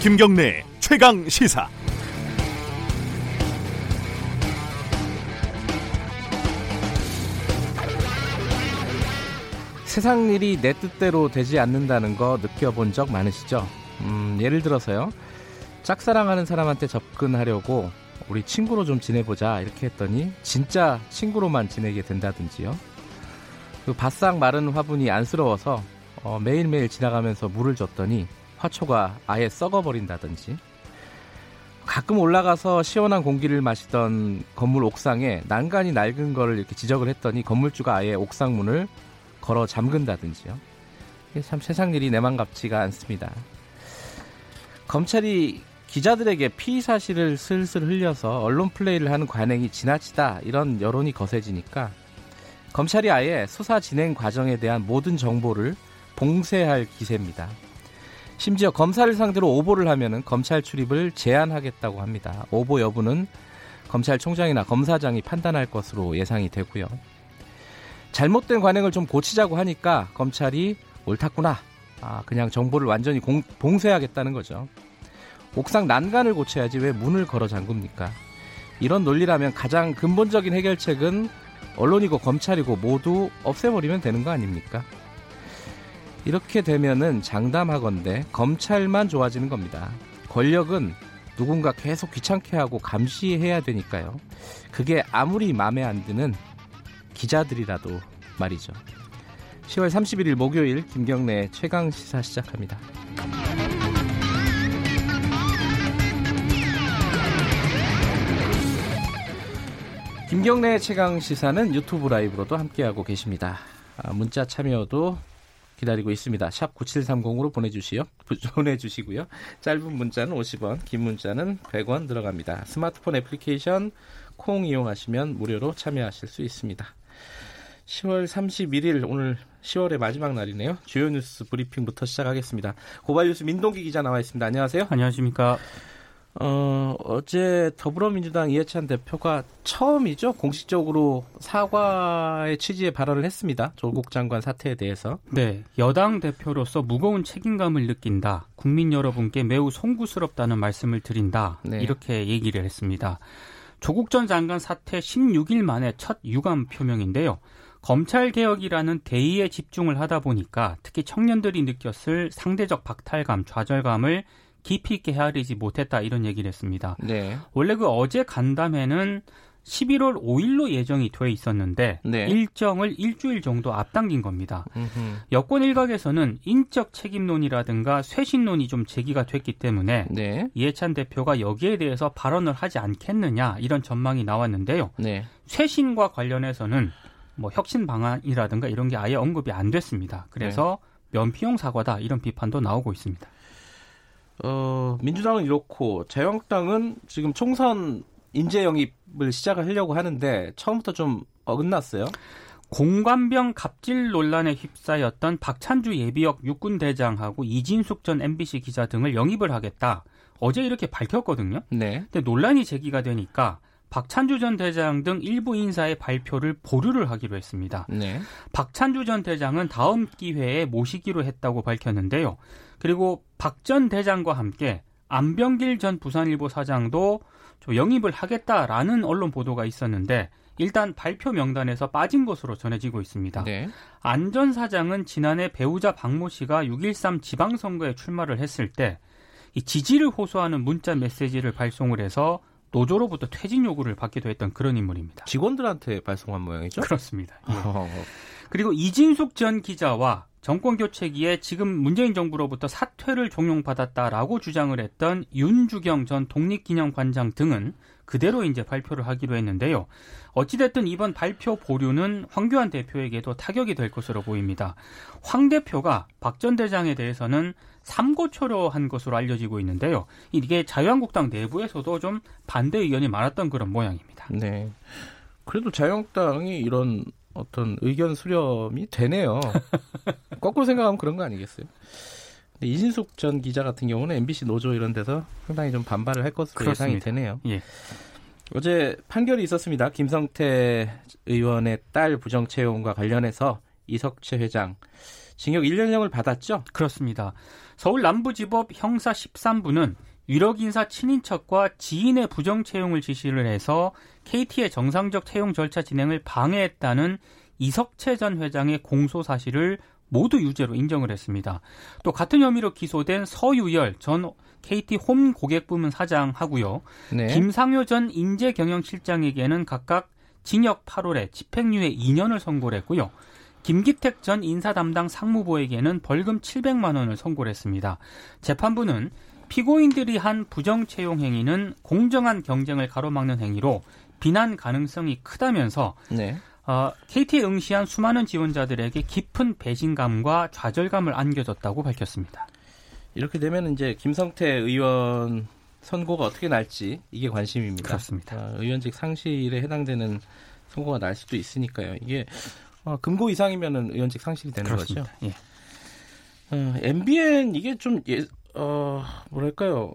김경래 최강 시사. 세상 일이 내 뜻대로 되지 않는다는 거 느껴본 적 많으시죠? 음, 예를 들어서요. 짝사랑하는 사람한테 접근하려고 우리 친구로 좀 지내보자 이렇게 했더니 진짜 친구로만 지내게 된다든지요. 그 바싹 마른 화분이 안쓰러워서 어, 매일매일 지나가면서 물을 줬더니 화초가 아예 썩어버린다든지 가끔 올라가서 시원한 공기를 마시던 건물 옥상에 난간이 낡은 거를 이렇게 지적을 했더니 건물주가 아예 옥상 문을 걸어 잠근다든지요. 참 세상 일이 내맘 같지가 않습니다. 검찰이 기자들에게 피의 사실을 슬슬 흘려서 언론 플레이를 하는 관행이 지나치다 이런 여론이 거세지니까 검찰이 아예 수사 진행 과정에 대한 모든 정보를 봉쇄할 기세입니다. 심지어 검사를 상대로 오보를 하면은 검찰 출입을 제한하겠다고 합니다. 오보 여부는 검찰총장이나 검사장이 판단할 것으로 예상이 되고요. 잘못된 관행을 좀 고치자고 하니까 검찰이 옳았구나. 아, 그냥 정보를 완전히 공, 봉쇄하겠다는 거죠. 옥상 난간을 고쳐야지 왜 문을 걸어 잠굽니까? 이런 논리라면 가장 근본적인 해결책은 언론이고 검찰이고 모두 없애버리면 되는 거 아닙니까? 이렇게 되면은 장담하건대 검찰만 좋아지는 겁니다. 권력은 누군가 계속 귀찮게 하고 감시해야 되니까요. 그게 아무리 마음에 안 드는 기자들이라도 말이죠. 10월 31일 목요일 김경래 최강 시사 시작합니다. 김경래 최강 시사는 유튜브 라이브로도 함께하고 계십니다. 아, 문자 참여도 기다리고 있습니다. 샵 9730으로 보내주시요. 보내주시고요. 짧은 문자는 50원, 긴 문자는 100원 들어갑니다. 스마트폰 애플리케이션 콩 이용하시면 무료로 참여하실 수 있습니다. 10월 31일 오늘 10월의 마지막 날이네요. 주요 뉴스 브리핑부터 시작하겠습니다. 고발 뉴스 민동기 기자 나와 있습니다. 안녕하세요. 안녕하십니까. 어, 어제 더불어민주당 이해찬 대표가 처음이죠. 공식적으로 사과의 취지의 발언을 했습니다. 조국 장관 사태에 대해서. 네. 여당 대표로서 무거운 책임감을 느낀다. 국민 여러분께 매우 송구스럽다는 말씀을 드린다. 네. 이렇게 얘기를 했습니다. 조국 전 장관 사태 16일 만에 첫 유감 표명인데요. 검찰 개혁이라는 대의에 집중을 하다 보니까 특히 청년들이 느꼈을 상대적 박탈감, 좌절감을 깊이 있게 헤아리지 못했다 이런 얘기를 했습니다. 네. 원래 그 어제 간담회는 11월 5일로 예정이 돼 있었는데 네. 일정을 일주일 정도 앞당긴 겁니다. 음흠. 여권 일각에서는 인적 책임론이라든가 쇄신론이 좀 제기가 됐기 때문에 네. 이해찬 대표가 여기에 대해서 발언을 하지 않겠느냐 이런 전망이 나왔는데요. 네. 쇄신과 관련해서는 뭐 혁신 방안이라든가 이런 게 아예 언급이 안 됐습니다. 그래서 네. 면피용 사과다 이런 비판도 나오고 있습니다. 어, 민주당은 이렇고 자유한국당은 지금 총선 인재 영입을 시작을 하려고 하는데 처음부터 좀 어긋났어요. 공관병 갑질 논란에 휩싸였던 박찬주 예비역 육군 대장하고 이진숙 전 MBC 기자 등을 영입을 하겠다. 어제 이렇게 밝혔거든요. 네. 근데 논란이 제기가 되니까 박찬주 전 대장 등 일부 인사의 발표를 보류를 하기로 했습니다. 네. 박찬주 전 대장은 다음 기회에 모시기로 했다고 밝혔는데요. 그리고 박 전 대장과 함께 안병길 전 부산일보 사장도 영입을 하겠다라는 언론 보도가 있었는데 일단 발표 명단에서 빠진 것으로 전해지고 있습니다. 네. 안전 사장은 지난해 배우자 박모 씨가 6.13 지방선거에 출마를 했을 때이 지지를 호소하는 문자 메시지를 발송을 해서 노조로부터 퇴진 요구를 받기도 했던 그런 인물입니다. 직원들한테 발송한 모양이죠? 그렇습니다. 예. 그리고 이진숙 전 기자와 정권 교체기에 지금 문재인 정부로부터 사퇴를 종용받았다라고 주장을 했던 윤주경 전 독립기념관장 등은 그대로 이제 발표를 하기로 했는데요. 어찌됐든 이번 발표 보류는 황교안 대표에게도 타격이 될 것으로 보입니다. 황 대표가 박 전 대장에 대해서는 삼고초려 한 것으로 알려지고 있는데요. 이게 자유한국당 내부에서도 좀 반대 의견이 많았던 그런 모양입니다. 네. 그래도 자유한국당이 이런 어떤 의견 수렴이 되네요. 거꾸로 생각하면 그런 거 아니겠어요? 이진숙 전 기자 같은 경우는 MBC 노조 이런 데서 상당히 좀 반발을 할 것으로 그렇습니다. 예상이 되네요. 예. 어제 판결이 있었습니다. 김성태 의원의 딸 부정 채용과 관련해서 이석채 회장 징역 1년형을 받았죠? 그렇습니다. 서울 남부지법 형사 13부는 유력 인사 친인척과 지인의 부정 채용을 지시를 해서 KT의 정상적 채용 절차 진행을 방해했다는 이석채 전 회장의 공소 사실을 모두 유죄로 인정을 했습니다. 또 같은 혐의로 기소된 서유열 전 KT 홈 고객 부문 사장하고요. 네. 김상효 전 인재경영실장에게는 각각 징역 8월에 집행유예 2년을 선고를 했고요. 김기택 전 인사 담당 상무부에게는 벌금 700만 원을 선고를 했습니다. 재판부는 피고인들이 한 부정 채용 행위는 공정한 경쟁을 가로막는 행위로 비난 가능성이 크다면서 네. 어, KT에 응시한 수많은 지원자들에게 깊은 배신감과 좌절감을 안겨줬다고 밝혔습니다. 이렇게 되면 이제 김성태 의원 선고가 어떻게 날지 이게 관심입니다. 그렇습니다. 어, 의원직 상실에 해당되는 선고가 날 수도 있으니까요. 이게 어, 금고 이상이면은 의원직 상실이 되는 그렇습니다. 거죠. 예. 어, MBN 이게 좀 예, 어, 뭐랄까요.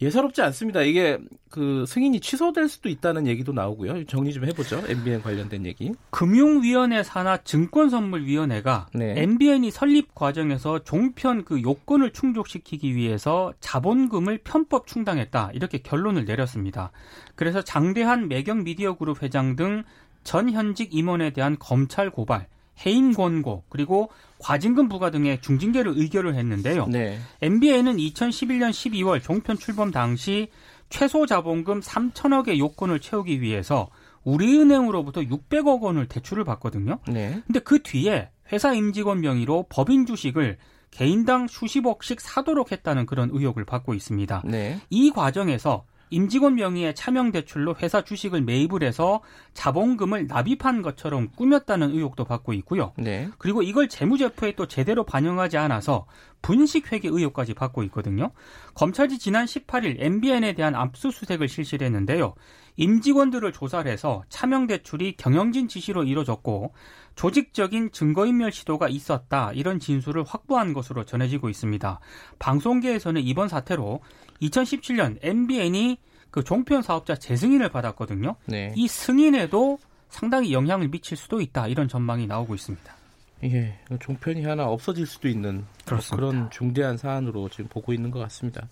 예사롭지 않습니다. 이게 그 승인이 취소될 수도 있다는 얘기도 나오고요. 정리 좀 해보죠. MBN 관련된 얘기. 금융위원회 산하 증권선물위원회가 네. MBN이 설립 과정에서 종편 그 요건을 충족시키기 위해서 자본금을 편법 충당했다 이렇게 결론을 내렸습니다. 그래서 장대한 매경 미디어 그룹 회장 등 전 현직 임원에 대한 검찰 고발, 해임 권고 그리고 과징금 부과 등의 중징계를 의결을 했는데요. 네. MBN은 2011년 12월 종편 출범 당시 최소 자본금 3천억의 요건을 채우기 위해서 우리은행으로부터 600억 원을 대출을 받거든요. 네. 근데 그 뒤에 회사 임직원 명의로 법인 주식을 개인당 수십억씩 사도록 했다는 그런 의혹을 받고 있습니다. 네. 이 과정에서 임직원 명의의 차명 대출로 회사 주식을 매입을 해서 자본금을 납입한 것처럼 꾸몄다는 의혹도 받고 있고요. 네. 그리고 이걸 재무제표에 또 제대로 반영하지 않아서 분식회계 의혹까지 받고 있거든요. 검찰이 지난 18일 MBN에 대한 압수수색을 실시를 했는데요. 임직원들을 조사를 해서 차명 대출이 경영진 지시로 이뤄졌고 조직적인 증거인멸 시도가 있었다 이런 진술을 확보한 것으로 전해지고 있습니다. 방송계에서는 이번 사태로 2017년 MBN이 그 종편 사업자 재승인을 받았거든요. 네. 이 승인에도 상당히 영향을 미칠 수도 있다 이런 전망이 나오고 있습니다. 예, 종편이 하나 없어질 수도 있는 그런 중대한 사안으로 지금 보고 있는 것 같습니다.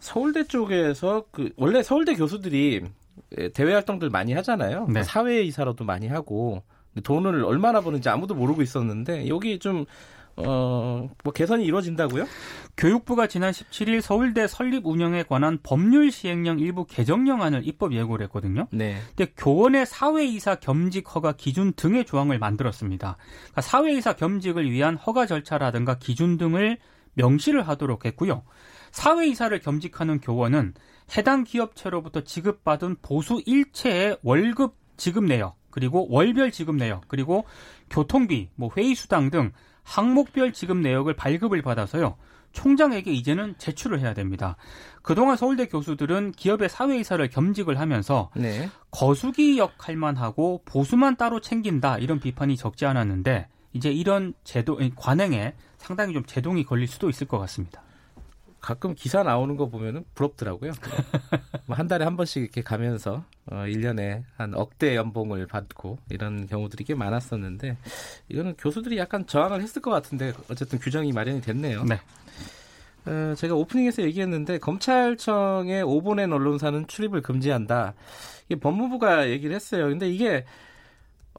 서울대 쪽에서 그 원래 서울대 교수들이 대외 활동들 많이 하잖아요. 네. 사회 이사로도 많이 하고 돈을 얼마나 버는지 아무도 모르고 있었는데 여기 좀 어, 뭐 개선이 이루어진다고요? 교육부가 지난 17일 서울대 설립 운영에 관한 법률 시행령 일부 개정령안을 입법 예고를 했거든요. 네. 근데 교원의 사회이사 겸직 허가 기준 등의 조항을 만들었습니다. 그러니까 사회이사 겸직을 위한 허가 절차라든가 기준 등을 명시를 하도록 했고요. 사회이사를 겸직하는 교원은 해당 기업체로부터 지급받은 보수 일체의 월급 지급 내역, 그리고 월별 지급 내역, 그리고 교통비, 뭐 회의 수당 등 항목별 지급 내역을 발급을 받아서요. 총장에게 이제는 제출을 해야 됩니다. 그동안 서울대 교수들은 기업의 사회이사를 겸직을 하면서 네. 거수기 역할만 하고 보수만 따로 챙긴다 이런 비판이 적지 않았는데 이제 이런 제도 관행에 상당히 좀 제동이 걸릴 수도 있을 것 같습니다. 가끔 기사 나오는 거 보면은 부럽더라고요. 뭐한 달에 한 번씩 이렇게 가면서 어 1년에 한 억대 연봉을 받고 이런 경우들이 꽤 많았었는데 이거는 교수들이 약간 저항을 했을 것 같은데 어쨌든 규정이 마련이 됐네요. 네. 어, 제가 오프닝에서 얘기했는데 검찰청의 오보낸 언론사는 출입을 금지한다. 이게 법무부가 얘기를 했어요. 근데 이게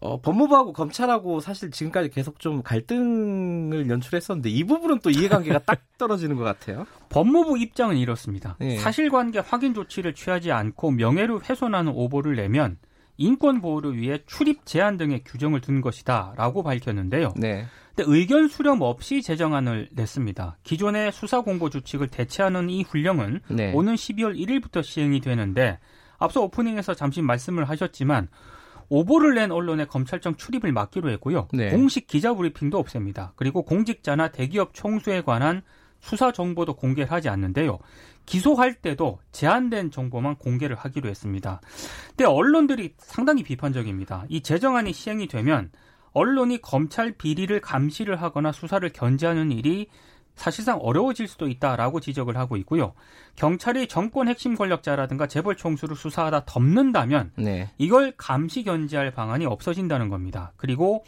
어, 법무부하고 검찰하고 사실 지금까지 계속 좀 갈등을 연출했었는데 이 부분은 또 이해관계가 딱 떨어지는 것 같아요. 법무부 입장은 이렇습니다. 네. 사실관계 확인 조치를 취하지 않고 명예를 훼손하는 오보를 내면 인권 보호를 위해 출입 제한 등의 규정을 둔 것이다라고 밝혔는데요. 네. 근데 의견 수렴 없이 제정안을 냈습니다. 기존의 수사 공보 주칙을 대체하는 이 훈령은 네. 오는 12월 1일부터 시행이 되는데 앞서 오프닝에서 잠시 말씀을 하셨지만 오보를 낸 언론의 검찰청 출입을 막기로 했고요. 네. 공식 기자 브리핑도 없앱니다. 그리고 공직자나 대기업 총수에 관한 수사 정보도 공개를 하지 않는데요. 기소할 때도 제한된 정보만 공개를 하기로 했습니다. 근데 언론들이 상당히 비판적입니다. 이 제정안이 시행이 되면 언론이 검찰 비리를 감시를 하거나 수사를 견제하는 일이 사실상 어려워질 수도 있다라고 지적을 하고 있고요. 경찰이 정권 핵심 권력자라든가 재벌 총수를 수사하다 덮는다면 네. 이걸 감시 견제할 방안이 없어진다는 겁니다. 그리고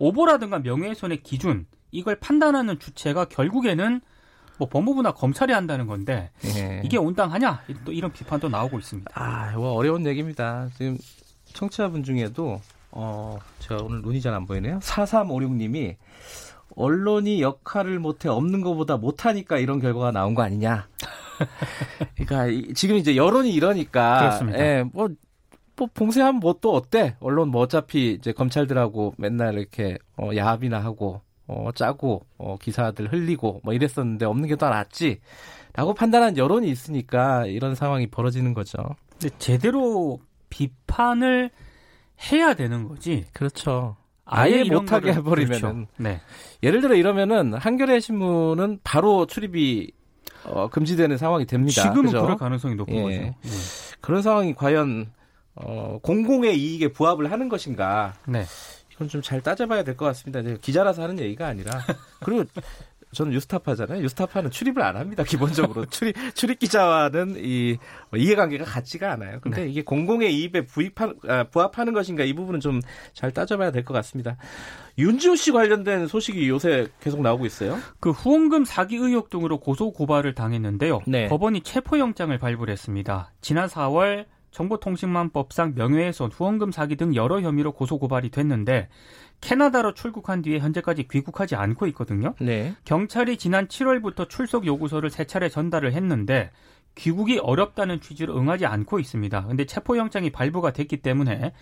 오보라든가 명예훼손의 기준 이걸 판단하는 주체가 결국에는 뭐 법무부나 검찰이 한다는 건데 예. 이게 온당하냐 또 이런 비판도 나오고 있습니다. 아, 뭐 어려운 얘기입니다. 지금 청취자분 중에도 어, 제가 오늘 눈이 잘 안 보이네요. 4356님이 언론이 역할을 못해 없는 것보다 못하니까 이런 결과가 나온 거 아니냐. 그러니까 지금 이제 여론이 이러니까 그렇습니다. 예, 뭐, 뭐 봉쇄하면 뭐 또 어때? 언론 뭐 어차피 이제 검찰들하고 맨날 이렇게 어, 야합이나 하고 어, 짜고 어, 기사들 흘리고 뭐 이랬었는데 없는 게 더 낫지. 라고 판단한 여론이 있으니까 이런 상황이 벌어지는 거죠. 근데 제대로 비판을 해야 되는 거지. 그렇죠. 아예, 아예 못하게 해버리면은. 그렇죠. 네. 예를 들어 이러면은 한겨레 신문은 바로 출입이 어, 금지되는 상황이 됩니다. 지금은 그죠? 그럴 가능성이 높은 예. 거죠. 네. 그런 상황이 과연 어, 공공의 이익에 부합을 하는 것인가? 네. 이건 좀 잘 따져봐야 될 것 같습니다. 기자라서 하는 얘기가 아니라 그리고 저는 유스타파잖아요. 유스타파는 출입을 안 합니다. 기본적으로 출입 출입 기자와는 이뭐 이해관계가 같지가 않아요. 근데 네. 이게 공공의 이입에 부입하, 아, 부합하는 것인가 이 부분은 좀 잘 따져봐야 될 것 같습니다. 윤지호 씨 관련된 소식이 요새 계속 나오고 있어요. 그 후원금 사기 의혹 등으로 고소 고발을 당했는데요. 네. 법원이 체포영장을 발부했습니다. 지난 4월 정보통신망법상 명예훼손, 후원금 사기 등 여러 혐의로 고소 고발이 됐는데 캐나다로 출국한 뒤에 현재까지 귀국하지 않고 있거든요. 네. 경찰이 지난 7월부터 출석 요구서를 세 차례 전달을 했는데 귀국이 어렵다는 취지로 응하지 않고 있습니다. 근데 체포영장이 발부가 됐기 때문에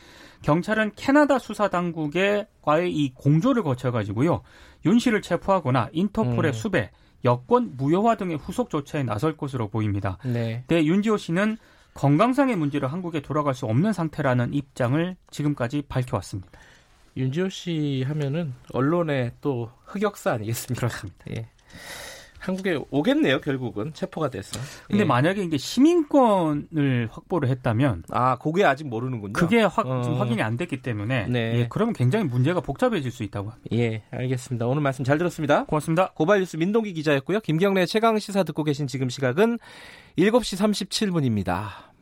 경찰은 캐나다 수사 당국의 과의 이 공조를 거쳐 가지고요. 윤 씨를 체포하거나 인터폴의 음. 수배, 여권 무효화 등의 후속 조처에 나설 것으로 보입니다. 네. 네, 윤지호 씨는 건강상의 문제로 한국에 돌아갈 수 없는 상태라는 입장을 지금까지 밝혀왔습니다. 윤지호 씨 하면은 언론의 또 흑역사 아니겠습니까? 그렇습니다. 예. 한국에 오겠네요, 결국은 체포가 돼서. 근데 예. 만약에 이게 시민권을 확보를 했다면 아, 그게 아직 모르는군요. 그게 확, 어. 확인이 안 됐기 때문에 네. 예, 그러면 굉장히 문제가 복잡해질 수 있다고 합니다. 예, 알겠습니다. 오늘 말씀 잘 들었습니다. 고맙습니다. 고발뉴스 민동기 기자였고요. 김경래 최강 시사 듣고 계신 지금 시각은 7시 37분입니다.